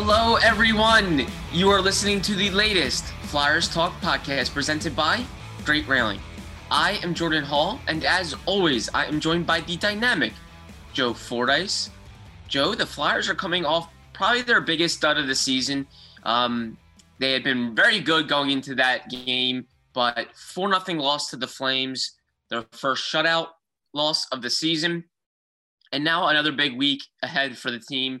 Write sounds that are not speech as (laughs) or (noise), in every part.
Hello, everyone. You are listening to the latest Flyers Talk podcast presented by Great Railing. I am Jordan Hall, and as always, I am joined by the dynamic Joe Fordyce. Joe, the Flyers are coming off probably their biggest stud of the season. Um, they had been very good going into that game, but 4 0 loss to the Flames, their first shutout loss of the season. And now another big week ahead for the team.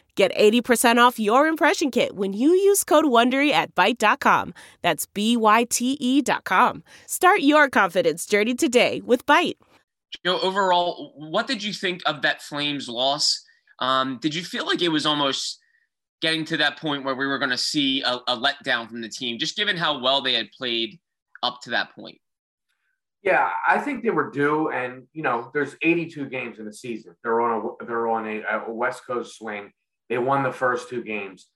Get 80% off your impression kit when you use code WONDERY at Byte.com. That's B-Y-T-E dot com. Start your confidence journey today with Byte. Joe, overall, what did you think of that Flames loss? Um, did you feel like it was almost getting to that point where we were going to see a, a letdown from the team, just given how well they had played up to that point? Yeah, I think they were due, and you know, there's 82 games in the season. They're on a they're on a, a West Coast swing. They won the first two games.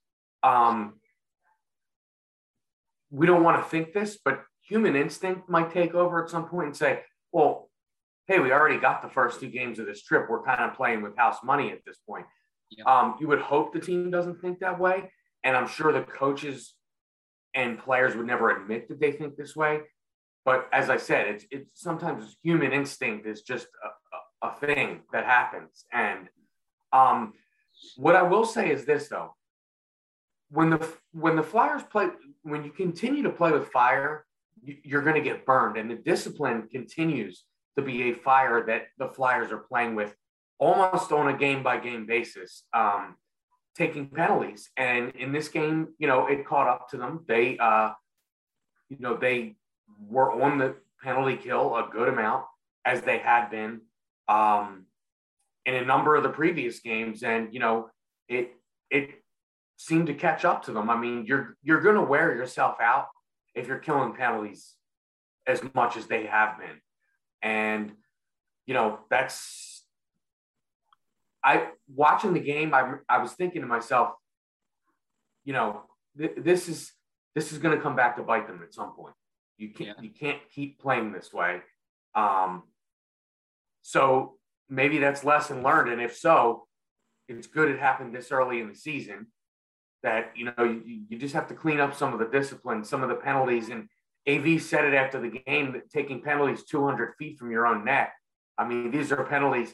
Um, we don't want to think this, but human instinct might take over at some point and say, well, hey, we already got the first two games of this trip. We're kind of playing with house money at this point. Yep. Um, you would hope the team doesn't think that way. And I'm sure the coaches and players would never admit that they think this way. But as I said, it's, it's sometimes human instinct is just a, a, a thing that happens. And um, what I will say is this though, when the when the Flyers play, when you continue to play with fire, you're going to get burned, and the discipline continues to be a fire that the Flyers are playing with almost on a game by game basis, um, taking penalties. And in this game, you know, it caught up to them. They, uh, you know, they were on the penalty kill a good amount as they had been. Um, in a number of the previous games, and you know it it seemed to catch up to them. I mean, you're you're going to wear yourself out if you're killing penalties as much as they have been, and you know that's I watching the game. I I was thinking to myself, you know, th- this is this is going to come back to bite them at some point. You can't yeah. you can't keep playing this way. Um, so maybe that's lesson learned. And if so, it's good it happened this early in the season that, you know, you, you just have to clean up some of the discipline, some of the penalties. And AV said it after the game that taking penalties 200 feet from your own net. I mean, these are penalties.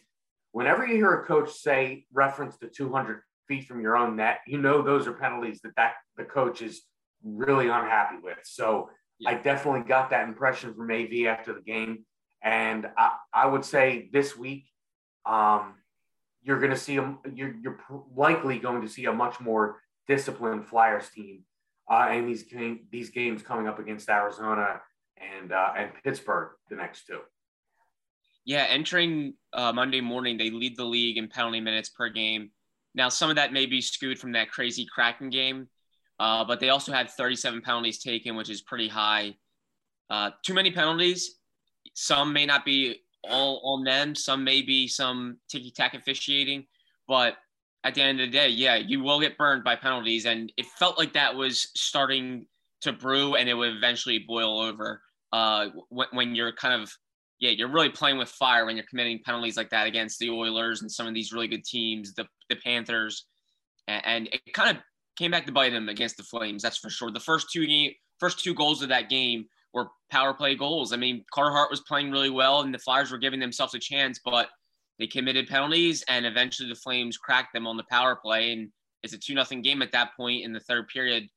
Whenever you hear a coach say reference to 200 feet from your own net, you know those are penalties that, that the coach is really unhappy with. So yeah. I definitely got that impression from AV after the game. And I, I would say this week, um, you're going to see a, you're, you're likely going to see a much more disciplined Flyers team uh, in these game, these games coming up against Arizona and uh, and Pittsburgh the next two. Yeah, entering uh, Monday morning, they lead the league in penalty minutes per game. Now, some of that may be skewed from that crazy Kraken game, uh, but they also had 37 penalties taken, which is pretty high. Uh, too many penalties. Some may not be all on them. Some may be some ticky tack officiating, but at the end of the day, yeah, you will get burned by penalties, and it felt like that was starting to brew, and it would eventually boil over. Uh, when, when you're kind of yeah, you're really playing with fire when you're committing penalties like that against the Oilers and some of these really good teams, the the Panthers, and, and it kind of came back to bite them against the Flames. That's for sure. The first two game, first two goals of that game were power play goals. I mean, Carter Hart was playing really well, and the Flyers were giving themselves a chance, but they committed penalties, and eventually the Flames cracked them on the power play. And it's a two nothing game at that point in the third period,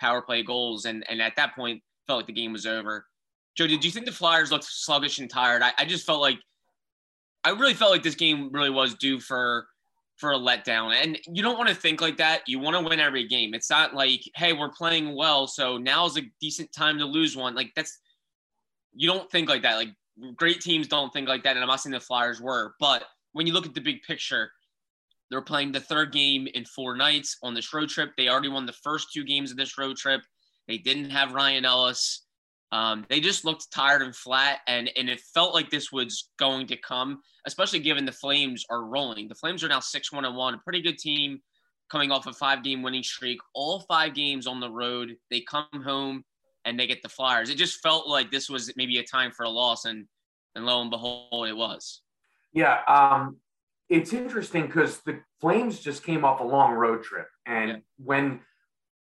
power play goals, and and at that point felt like the game was over. Joe, did you think the Flyers looked sluggish and tired? I, I just felt like I really felt like this game really was due for for a letdown. And you don't want to think like that. You want to win every game. It's not like, hey, we're playing well, so now's a decent time to lose one. Like that's you don't think like that. Like great teams don't think like that. And I'm not saying the Flyers were, but when you look at the big picture, they're playing the third game in four nights on this road trip. They already won the first two games of this road trip. They didn't have Ryan Ellis. Um, they just looked tired and flat, and and it felt like this was going to come, especially given the Flames are rolling. The Flames are now six one and one, a pretty good team, coming off a five game winning streak. All five games on the road, they come home and they get the Flyers. It just felt like this was maybe a time for a loss, and and lo and behold, it was. Yeah, um, it's interesting because the Flames just came off a long road trip, and yeah. when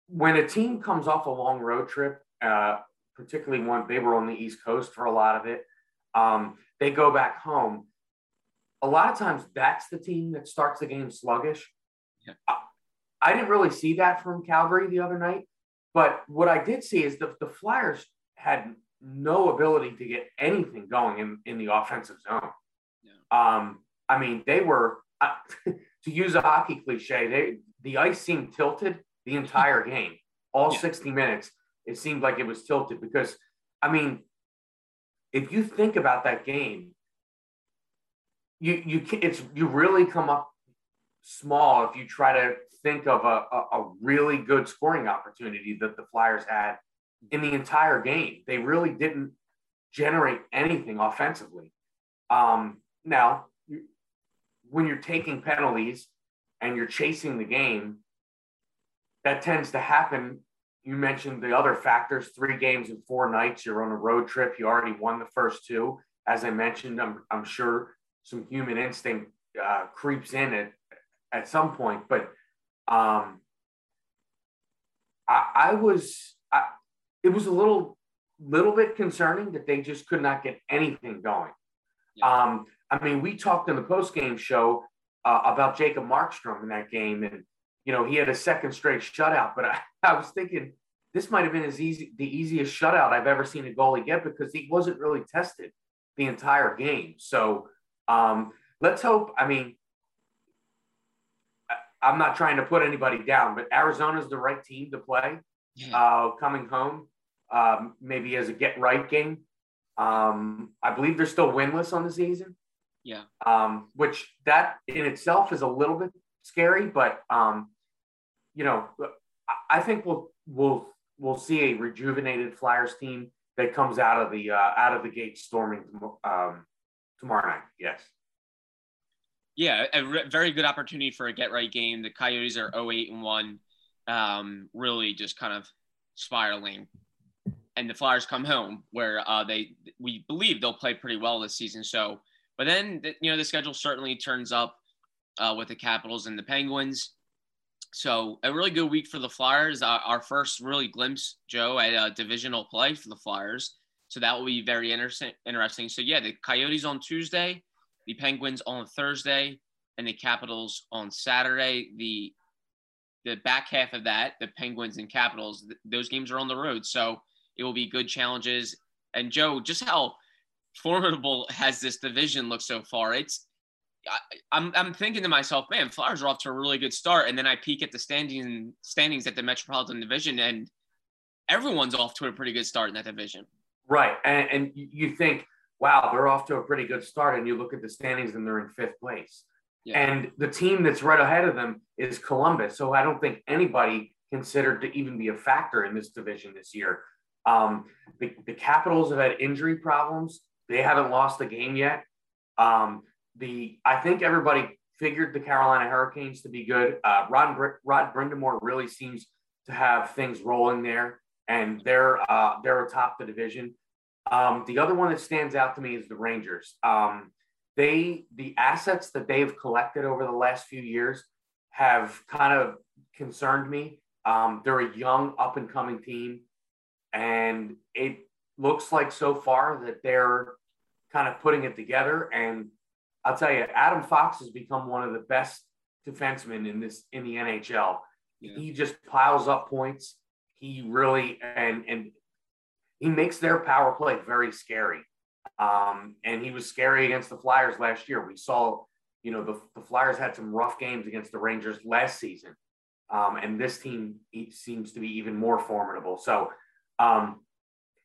when a team comes off a long road trip, uh, particularly one they were on the East Coast for a lot of it, um, they go back home. A lot of times, that's the team that starts the game sluggish. Yeah. I, I didn't really see that from Calgary the other night, but what I did see is the, the Flyers had no ability to get anything going in, in the offensive zone. Yeah. Um, I mean, they were, uh, (laughs) to use a hockey cliche, they, the ice seemed tilted the entire (laughs) game, all yeah. 60 minutes. It seemed like it was tilted because, I mean, if you think about that game, you you it's you really come up small if you try to think of a, a, a really good scoring opportunity that the Flyers had in the entire game. They really didn't generate anything offensively. Um, now, when you're taking penalties and you're chasing the game, that tends to happen. You mentioned the other factors three games in four nights. You're on a road trip. You already won the first two. As I mentioned, I'm, I'm sure some human instinct uh, creeps in at, at some point. But um, I, I was, I, it was a little, little bit concerning that they just could not get anything going. Yeah. Um, I mean, we talked in the post game show uh, about Jacob Markstrom in that game, and you know he had a second straight shutout. But I, (laughs) I was thinking this might have been as easy the easiest shutout I've ever seen a goalie get because he wasn't really tested the entire game. So um, let's hope. I mean, I'm not trying to put anybody down, but Arizona's the right team to play yeah. uh, coming home. Um, maybe as a get right game. Um, I believe they're still winless on the season. Yeah. Um, which that in itself is a little bit scary, but um, you know, I think we'll we'll we'll see a rejuvenated Flyers team that comes out of the uh, out of the gate storming um, tomorrow night. Yes. Yeah, a re- very good opportunity for a get right game. The Coyotes are 08 and 1, um, really just kind of spiraling. And the Flyers come home where uh, they we believe they'll play pretty well this season. So but then, you know, the schedule certainly turns up uh, with the Capitals and the Penguins. So a really good week for the Flyers. Uh, our first really glimpse, Joe, at a divisional play for the Flyers. So that will be very interesting. Interesting. So yeah, the Coyotes on Tuesday, the Penguins on Thursday, and the Capitals on Saturday. The the back half of that, the Penguins and Capitals, th- those games are on the road. So it will be good challenges. And Joe, just how formidable (laughs) has this division looked so far. It's I, am I'm, I'm thinking to myself, man, Flyers are off to a really good start, and then I peek at the standing standings at the Metropolitan Division, and everyone's off to a pretty good start in that division. Right, and, and you think, wow, they're off to a pretty good start, and you look at the standings, and they're in fifth place. Yeah. And the team that's right ahead of them is Columbus. So I don't think anybody considered to even be a factor in this division this year. Um, the, the Capitals have had injury problems. They haven't lost a game yet. Um, the I think everybody figured the Carolina Hurricanes to be good. Uh, Rod Rod Brind'Amour really seems to have things rolling there, and they're uh, they're atop the division. Um, the other one that stands out to me is the Rangers. Um, they the assets that they've collected over the last few years have kind of concerned me. Um, they're a young, up and coming team, and it looks like so far that they're kind of putting it together. And I'll tell you, Adam Fox has become one of the best defensemen in this in the NHL. Yeah. He just piles up points. He really and and he makes their power play very scary. Um, and he was scary against the Flyers last year. We saw, you know, the, the Flyers had some rough games against the Rangers last season. Um, and this team seems to be even more formidable. So um,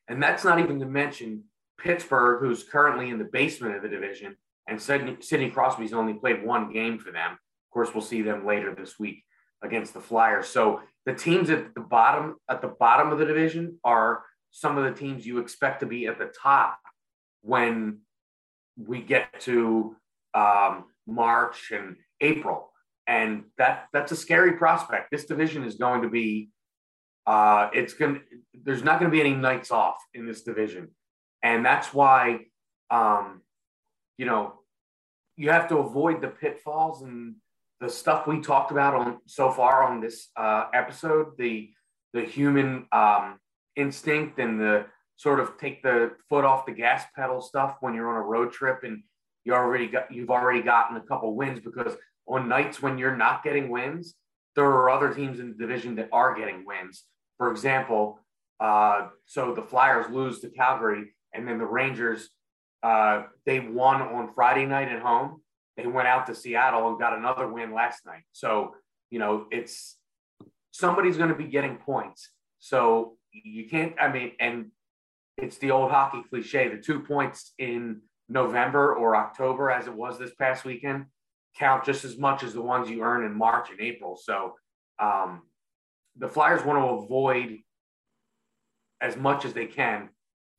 and that's not even to mention Pittsburgh, who's currently in the basement of the division, and Sidney, Crosby's only played one game for them. Of course, we'll see them later this week against the Flyers. So the teams at the bottom at the bottom of the division are some of the teams you expect to be at the top when we get to um, March and April, and that that's a scary prospect. This division is going to be uh, it's going there's not going to be any nights off in this division, and that's why um, you know you have to avoid the pitfalls and the stuff we talked about on so far on this uh, episode the the human um, instinct and the sort of take the foot off the gas pedal stuff when you're on a road trip and you already got you've already gotten a couple wins because on nights when you're not getting wins there are other teams in the division that are getting wins. For example uh, so the flyers lose to calgary and then the rangers uh, they won on friday night at home. They went out to seattle and got another win last night. So you know it's somebody's going to be getting points. So you can't, I mean, and it's the old hockey cliche the two points in November or October, as it was this past weekend, count just as much as the ones you earn in March and April. So um, the Flyers want to avoid as much as they can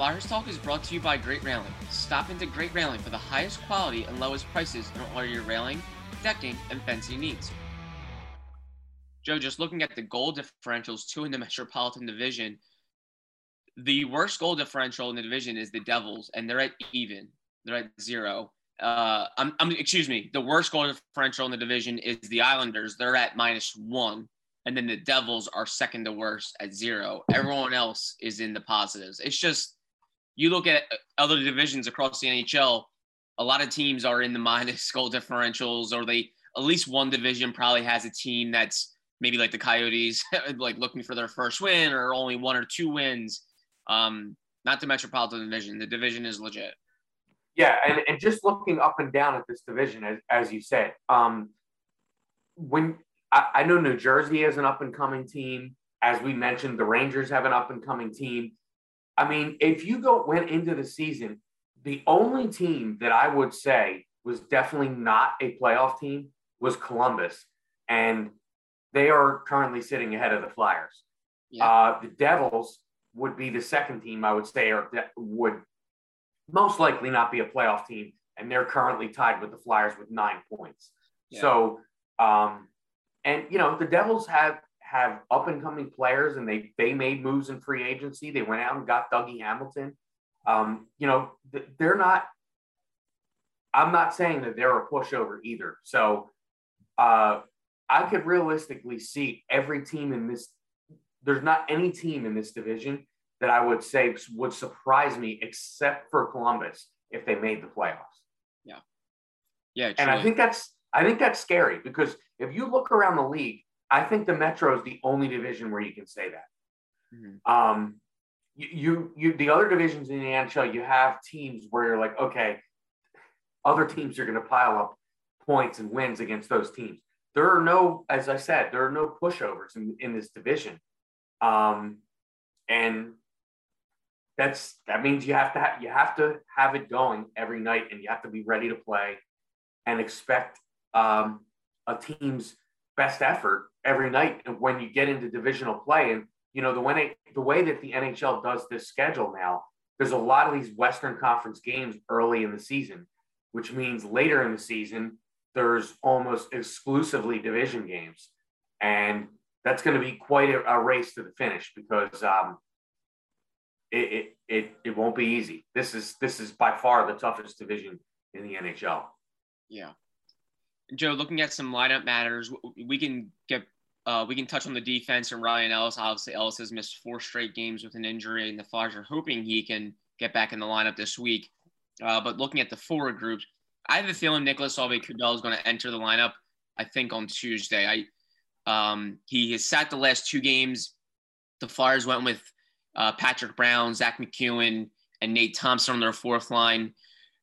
Flyers Talk is brought to you by Great Railing. Stop into Great Railing for the highest quality and lowest prices on all your railing, decking, and fencing needs. Joe, just looking at the goal differentials, two in the (laughs) Metropolitan Division – the worst goal differential in the division is the Devils, and they're at even. They're at zero. Uh, I'm, I'm, excuse me. The worst goal differential in the division is the Islanders. They're at minus one, and then the Devils are second to worst at zero. Everyone else is in the positives. It's just you look at other divisions across the NHL. A lot of teams are in the minus (laughs) goal differentials, or they at least one division probably has a team that's maybe like the Coyotes, (laughs) like looking for their first win, or only one or two wins um, not the Metropolitan Division. The division is legit. Yeah, and, and just looking up and down at this division, as, as you said, um, when I, I know New Jersey is an up and coming team, as we mentioned, the Rangers have an up and coming team. I mean, if you go went into the season, the only team that I would say was definitely not a playoff team was Columbus, and they are currently sitting ahead of the Flyers. Yeah. Uh, the Devils would be the second team I would say, or that would most likely not be a playoff team, and they're currently tied with the Flyers with nine points. Yeah. So, um, and you know, the Devils have have up and coming players, and they they made moves in free agency. They went out and got Dougie Hamilton. Um, you know, they're not. I'm not saying that they're a pushover either. So, uh, I could realistically see every team in this there's not any team in this division that I would say would surprise me except for Columbus if they made the playoffs. Yeah. Yeah. And I think that's I think that's scary because if you look around the league, I think the Metro is the only division where you can say that. Mm-hmm. Um, you, you, you, the other divisions in the NHL, you have teams where you're like, okay, other teams are going to pile up points and wins against those teams. There are no, as I said, there are no pushovers in, in this division. Um, and that's that means you have to have you have to have it going every night, and you have to be ready to play, and expect um, a team's best effort every night when you get into divisional play. And you know the way the way that the NHL does this schedule now, there's a lot of these Western Conference games early in the season, which means later in the season there's almost exclusively division games, and that's going to be quite a, a, race to the finish because um, it, it it it won't be easy. This is this is by far the toughest division in the NHL. Yeah. Joe, looking at some lineup matters, we can get uh, we can touch on the defense and Ryan Ellis. Obviously, Ellis has missed four straight games with an injury, and the Flyers are hoping he can get back in the lineup this week. Uh, but looking at the forward groups, I have a feeling Nicolas Aube-Kubel is going to enter the lineup. I think on Tuesday. I um, he has sat the last two games. The Flyers went with uh, Patrick Brown, Zach MacEwen, and Nate Thompson on their fourth line.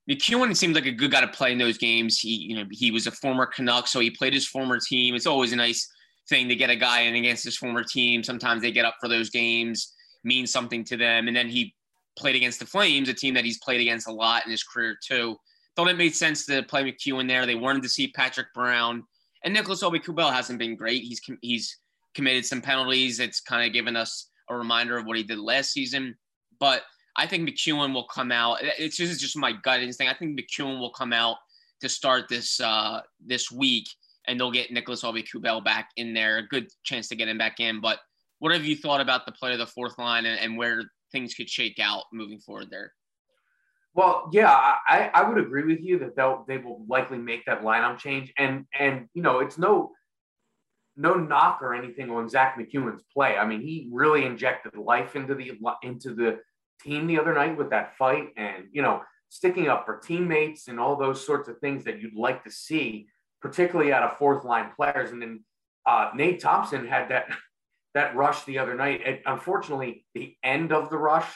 MacEwen seemed like a good guy to play in those games. He, you know, he was a former Canuck, so he played his former team. It's always a nice thing to get a guy in against his former team. Sometimes they get up for those games, mean something to them. And then he played against the Flames, a team that he's played against a lot in his career too. Thought it made sense to play MacEwen there. They wanted to see Patrick Brown and Nicholas Aube-Kubel hasn't been great. He's he's committed some penalties. It's kind of given us a reminder of what he did last season. But I think MacEwen will come out. It's just, it's just my gut instinct. I think MacEwen will come out to start this uh, this week, and they'll get Nicholas Aube-Kubel back in there. A good chance to get him back in. But what have you thought about the play of the fourth line and, and where things could shake out moving forward there? Well, yeah, I, I would agree with you that they'll they will likely make that lineup change, and and you know it's no no knock or anything on Zach MacEwen's play. I mean, he really injected life into the into the team the other night with that fight, and you know sticking up for teammates and all those sorts of things that you'd like to see, particularly out of fourth line players. And then uh, Nate Thompson had that (laughs) that rush the other night. And unfortunately, the end of the rush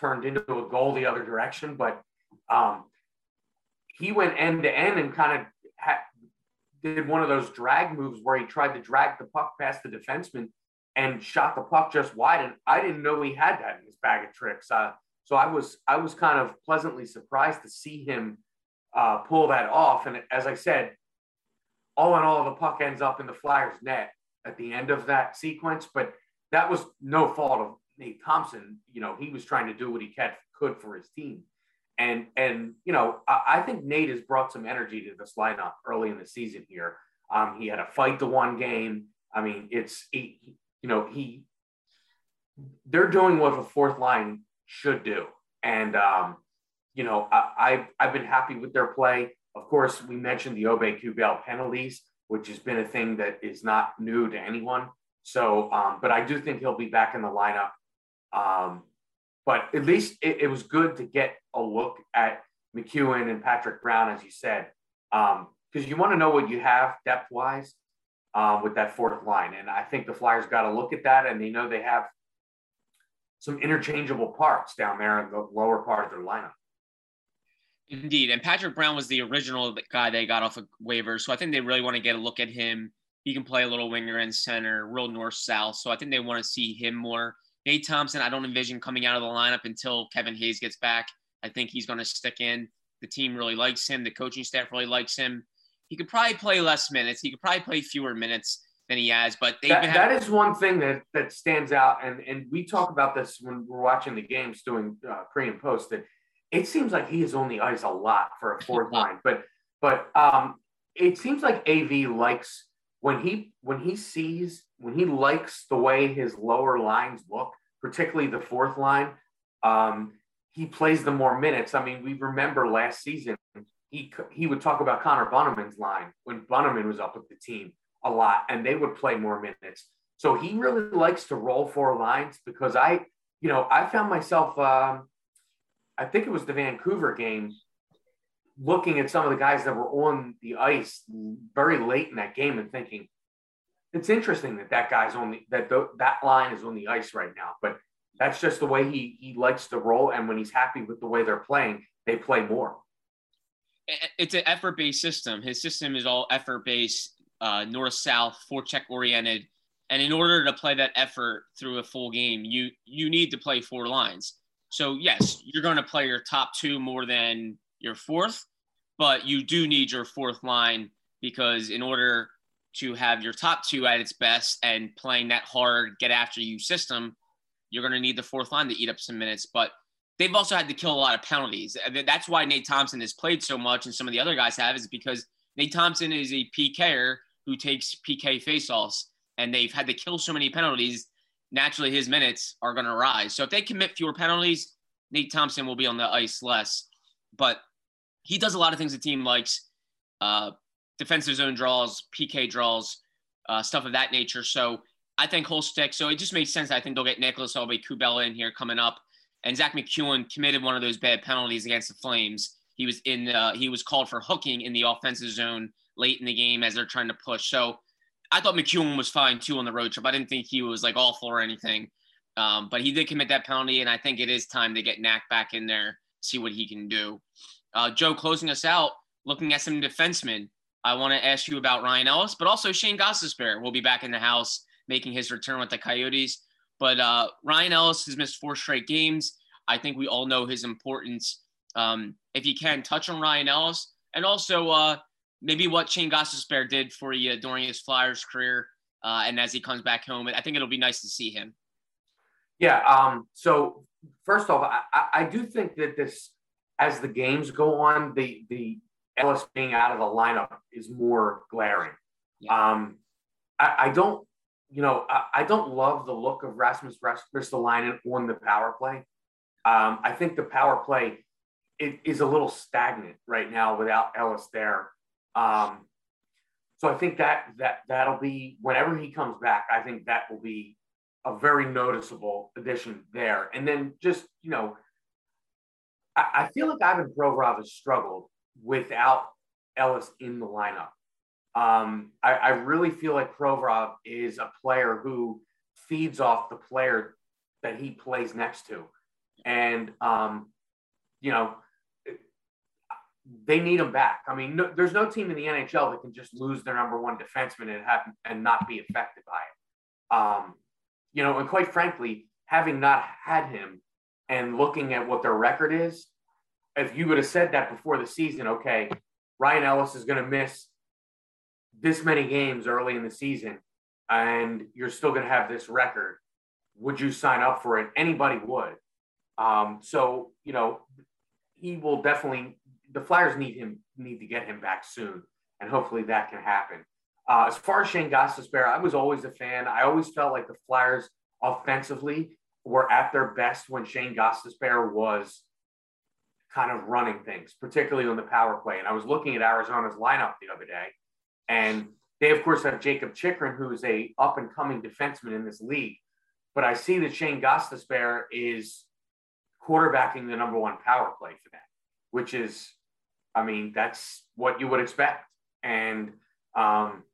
turned into a goal the other direction, but um, he went end to end and kind of ha- did one of those drag moves where he tried to drag the puck past the defenseman and shot the puck just wide. And I didn't know he had that in his bag of tricks. Uh, so I was I was kind of pleasantly surprised to see him uh, pull that off. And as I said, all in all, the puck ends up in the Flyers' net at the end of that sequence. But that was no fault of Nate Thompson. You know, he was trying to do what he could for his team. And and you know, I, I, think Nate has brought some energy to this lineup early in the season here. Um, he had a fight to one game. I mean, it's you know he they're doing what a fourth line should do, and um, you know I, I've I've been happy with their play. Of course, we mentioned the Aube-Kubel penalties, which has been a thing that is not new to anyone. So, um, but I do think he'll be back in the lineup. Um, but at least it, it, was good to get a look at MacEwen and Patrick Brown, as you said, because um, you want to know what you have depth wise um, with that fourth line. And I think the Flyers got to look at that, and they know they have some interchangeable parts down there in the lower part of their lineup. Indeed. And Patrick Brown was the original guy they got off of waivers. So I think they really want to get a look at him. He can play a little winger and center, real north south. So I think they want to see him more. Nate Thompson, I don't envision coming out of the lineup until Kevin Hayes gets back. I think he's going to stick in. The team really likes him. The coaching staff really likes him. He could probably play less minutes. He could probably play fewer minutes than he has. But that, having- that is one thing that that stands out, and and we talk about this when we're watching the games, doing uh, pre and post. That it seems like he is on the ice a lot for a (laughs) fourth line, but but um, it seems like AV likes when he when he sees when he likes the way his lower lines look, particularly the fourth line, um, he plays the more minutes. I mean, we remember last season he he would talk about Connor Bunnaman's line when Bunneman was up with the team a lot, and they would play more minutes. So he really likes to roll four lines because I, you know, I found myself. Um, I think it was the Vancouver game looking at some of the guys that were on the ice very late in that game and thinking it's interesting that that guy's on the that that line is on the ice right now but that's just the way he he likes to roll and when he's happy with the way they're playing they play more it's an effort based system. His system is all effort based uh, north south forecheck oriented and in order to play that effort through a full game you you need to play four lines. So yes, you're going to play your top two more than your fourth, but you do need your fourth line because in order to have your top two at its best and playing that hard get after you system, you're going to need the fourth line to eat up some minutes. But they've also had to kill a lot of penalties. That's why Nate Thompson has played so much, and some of the other guys have, is because Nate Thompson is a PKer who takes PK faceoffs, and they've had to kill so many penalties. Naturally, his minutes are going to rise. So if they commit fewer penalties, Nate Thompson will be on the ice less. But he does a lot of things the team likes uh, defensive zone draws, PK draws, uh, stuff of that nature. So I think he'll stick. So it just makes sense. I think they'll get Nicholas Aube-Kubel in here coming up. And Zach MacEwen committed one of those bad penalties against the Flames. He was in. Uh, he was called for hooking in the offensive zone late in the game as they're trying to push. So I thought MacEwen was fine too on the road trip. I didn't think he was like awful or anything. Um, but he did commit that penalty, and I think it is time to get Knack back in there, see what he can do. Uh, Joe, closing us out, looking at some defensemen. I want to ask you about Ryan Ellis, but also Shane Gostisbehere will be back in the house making his return with the Coyotes. But uh, Ryan Ellis has missed four straight games. I think we all know his importance. Um, if you can touch on Ryan Ellis and also uh, maybe what Shane Gostisbehere did for you during his Flyers career uh, and as he comes back home, I think it'll be nice to see him. Yeah. Um, so first off, I, I do think that this, as the games go on, the the Ellis being out of the lineup is more glaring. Yeah. Um, I, I, don't you know, I, I, don't love the look of Rasmus Ristolainen on the power play. Um, I think the power play it, is a little stagnant right now without Ellis there. Um, so I think that that that'll be whenever he comes back. I think that will be a very noticeable addition there. And then just you know, I, I feel like Ivan Provorov has struggled without Ellis in the lineup. Um, I, I, really feel like Provorov is a player who feeds off the player that he plays next to. And, um, you know, they need him back. I mean, no, there's no team in the NHL that can just lose their number one defenseman and have and not be affected by it. Um, you know, and quite frankly, having not had him and looking at what their record is, if you would have said that before the season, okay, Ryan Ellis is going to miss this many games early in the season and you're still going to have this record, would you sign up for it? Anybody would. Um, so, you know, he will definitely, the Flyers need him, need to get him back soon. And hopefully that can happen. Uh, as far as Shane Gostisbehere, I was always a fan. I always felt like the Flyers offensively were at their best when Shane Gostisbehere was kind of running things, particularly on the power play. And I was looking at Arizona's lineup the other day, and they, of course, have Jakob Chychrun, who is a up and coming defenseman in this league. But I see that Shane Gostisbehere is quarterbacking the number one power play for them, which is, I mean, that's what you would expect. And, um,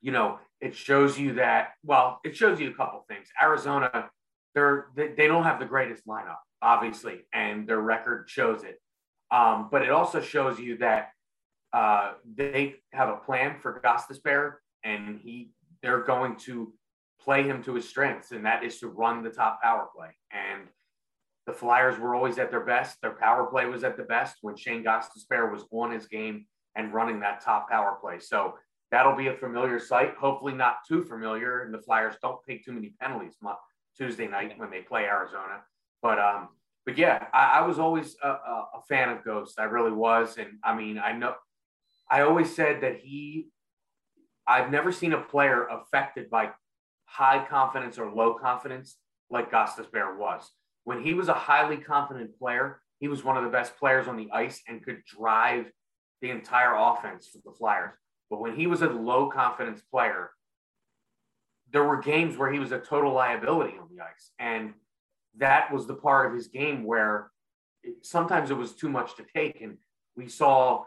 you know, it shows you that, well, it shows you a couple things. Arizona, they're, they, they don't have the greatest lineup, obviously, and their record shows it. Um, but it also shows you that uh, they have a plan for Gostisbehere, and he they're going to play him to his strengths, and that is to run the top power play. And the Flyers were always at their best. Their power play was at the best when Shane Gostisbehere was on his game and running that top power play. So that'll be a familiar sight. Hopefully, not too familiar, and the Flyers don't take too many penalties Tuesday night when they play Arizona. But um, but yeah, I, I was always a, a, fan of Ghost. I really was, and I mean, I know I always said that he, I've never seen a player affected by high confidence or low confidence like Gostisbehere was. When he was a highly confident player, he was one of the best players on the ice and could drive the entire offense for the Flyers. But when he was a low confidence player, there were games where he was a total liability on the ice. And that was the part of his game where it, sometimes it was too much to take. And we saw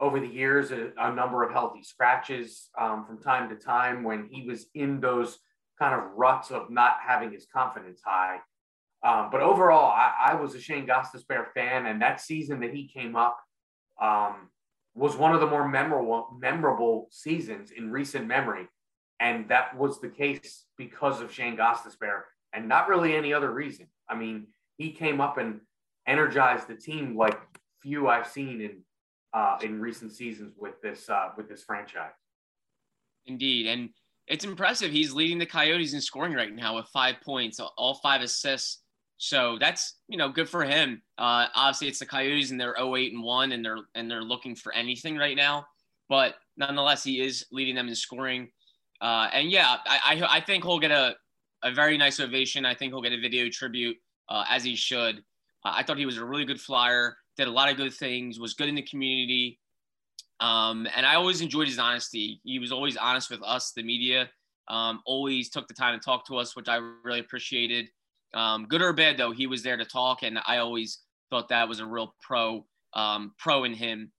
over the years a, a number of healthy scratches um, from time to time when he was in those kind of ruts of not having his confidence high. Um, but overall, I, I, was a Shane Gostisbehere fan, and that season that he came up um, was one of the more memorable memorable seasons in recent memory, and that was the case because of Shane Gostisbehere, and not really any other reason. I mean, he came up and energized the team like few I've seen in uh, in recent seasons with this uh, with this franchise. Indeed, and it's impressive. He's leading the Coyotes in scoring right now with five points, all five assists. So that's you know good for him. Uh, obviously, it's the Coyotes and they're 08 and one, and they're and they're looking for anything right now. But nonetheless, he is leading them in scoring. Uh, and yeah, I, I, I think he'll get a a very nice ovation. I think he'll get a video tribute uh, as he should. I thought he was a really good flyer, did a lot of good things, was good in the community. Um, and I always enjoyed his honesty. He was always honest with us, the media. Um, always took the time to talk to us, which I really appreciated. Um, good or bad, though, he was there to talk, and I always thought that was a real pro, um, pro in him.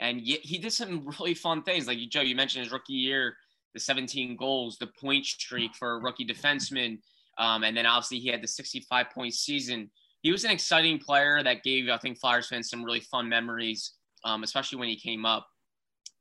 And he did some really fun things, like Joe. You mentioned his rookie year, the 17 goals, the point streak for a rookie defenseman, um, and then obviously he had the 65 point season. He was an exciting player that gave, I think, Flyers fans some really fun memories, um, especially when he came up.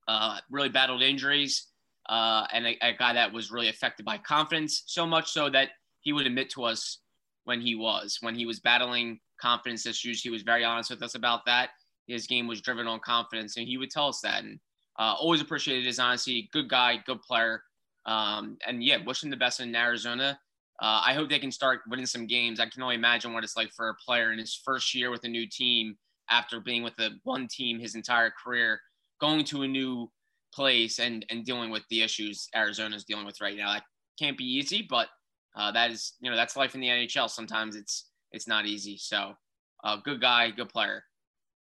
Uh, really battled injuries, uh, and a, a, guy that was really affected by confidence, so much so that he would admit to us when he was when he was battling confidence issues. He was very honest with us about that. His game was driven on confidence, and he would tell us that. And uh, always appreciated his honesty. Good guy, good player. Um, and yeah, wish him the best in Arizona. Uh, I hope they can start winning some games. I can only imagine what it's like for a player in his first year with a new team after being with the one team his entire career, going to a new place and and dealing with the issues Arizona's dealing with right now. That can't be easy, but uh, that is you know that's life in the NHL. Sometimes it's it's not easy. So, uh, good guy, good player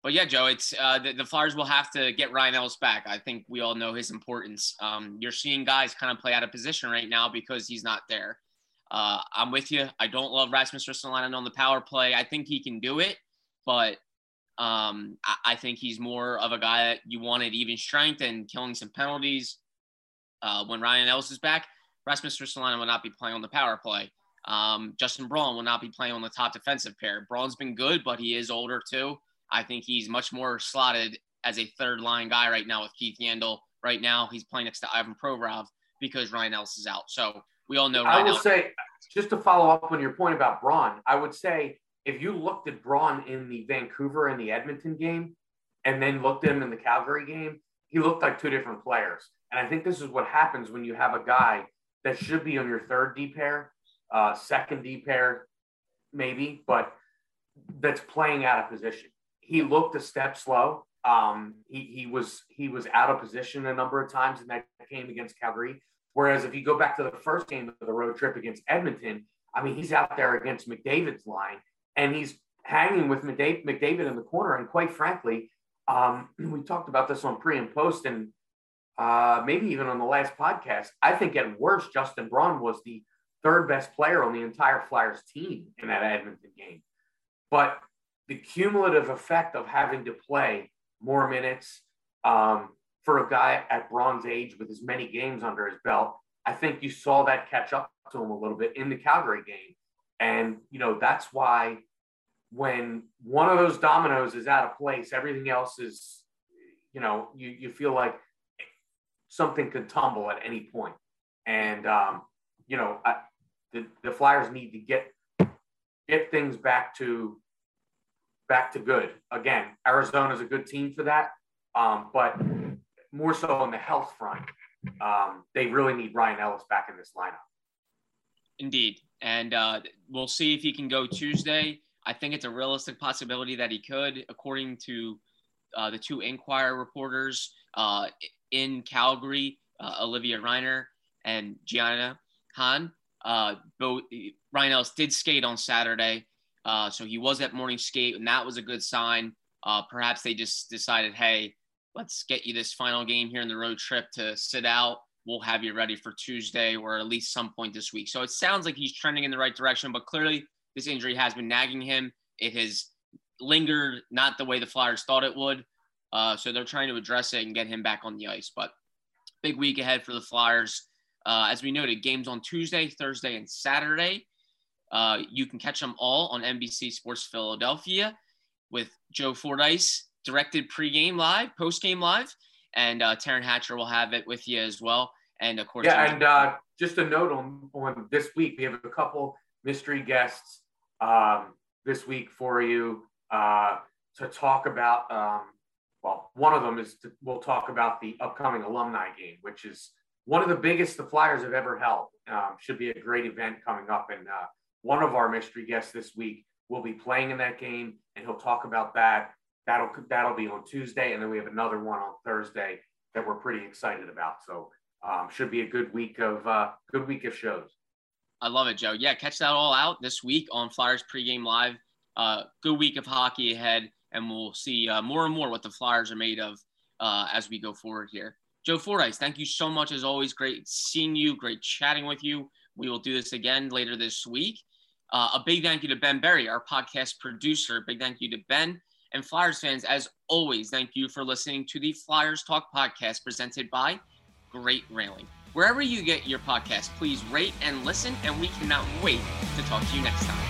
but yeah, Joe, it's uh, the, the, Flyers will have to get Ryan Ellis back. I think we all know his importance. Um, you're seeing guys kind of play out of position right now because he's not there. Uh, I'm with you. I don't love Rasmus Ristolainen on the power play. I think he can do it, but um, I, I, think he's more of a guy that you wanted even strength and killing some penalties. Uh, when Ryan Ellis is back, Rasmus Ristolainen will not be playing on the power play. Um, Justin Braun will not be playing on the top defensive pair. Braun's been good, but he is older too. I think he's much more slotted as a third line guy right now with Keith Yandle. Right now, he's playing next to Ivan Provorov because Ryan Ellis is out. So we all know. Ryan I will Ellis- say, just to follow up on your point about Braun, I would say if you looked at Braun in the Vancouver and the Edmonton game, and then looked at him in the Calgary game, he looked like two different players. And I think this is what happens when you have a guy that should be on your third D pair, uh, second D pair, maybe, but that's playing out of position he looked a step slow. Um, he, he was he was out of position a number of times in that game against Calgary. Whereas if you go back to the first game of the road trip against Edmonton, I mean, he's out there against McDavid's line and he's hanging with McDavid in the corner. And quite frankly, um, (clears throat) we talked about this on pre and post and uh, maybe even on the last podcast. I think at worst, Justin Braun was the third best player on the entire Flyers team in that Edmonton game. But the cumulative effect of having to play more minutes um, for a guy at Braun's age with as many games under his belt, I think you saw that catch up to him a little bit in the Calgary game. And, you know, that's why when one of those dominoes is out of place, everything else is, you know, you, you feel like something could tumble at any point. And, um, you know, I, the, the Flyers need to get get things back to back to good. Again, Arizona is a good team for that, um, but more so on the health front, um, they really need Ryan Ellis back in this lineup. Indeed, and uh, we'll see if he can go Tuesday. I think it's a realistic possibility that he could, according to uh, the two Inquirer reporters uh, in Calgary, uh, Olivia Reiner and Gianna Hahn. Uh, both Ryan Ellis did skate on Saturday. Uh, so he was at morning skate, and that was a good sign. Uh, perhaps they just decided, hey, let's get you this final game here in the road trip to sit out. We'll have you ready for Tuesday or at least some point this week. So it sounds like he's trending in the right direction, but clearly this injury has been nagging him. It has lingered not the way the Flyers thought it would. Uh, so they're trying to address it and get him back on the ice. But big week ahead for the Flyers. Uh, as we noted, games on Tuesday, Thursday, and Saturday. Uh, you can catch them all on NBC Sports Philadelphia with Joe Fordyce directed pregame live, postgame live, and uh, Taryn Hatcher will have it with you as well. And of course, yeah. And uh, just a note on on this week, we have a couple mystery guests um, this week for you uh, to talk about. Um, well, one of them is to, we'll talk about the upcoming alumni game, which is one of the biggest the Flyers have ever held. Um, should be a great event coming up. And uh, one of our mystery guests this week will be playing in that game, and he'll talk about that. That'll that'll be on Tuesday, and then we have another one on Thursday that we're pretty excited about. So um, should be a good week of uh, good week of shows. I love it, Joe. Yeah, catch that all out this week on Flyers pregame live. Uh, good week of hockey ahead, and we'll see uh, more and more what the Flyers are made of uh, as we go forward here. Joe Fordyce, thank you so much as always. Great seeing you. Great chatting with you. We will do this again later this week. Uh, a big thank you to Ben Berry, our podcast producer. Big thank you to Ben and Flyers fans. As always, thank you for listening to the Flyers Talk podcast presented by Great Railing. Wherever you get your podcast, please rate and listen, and we cannot wait to talk to you next time.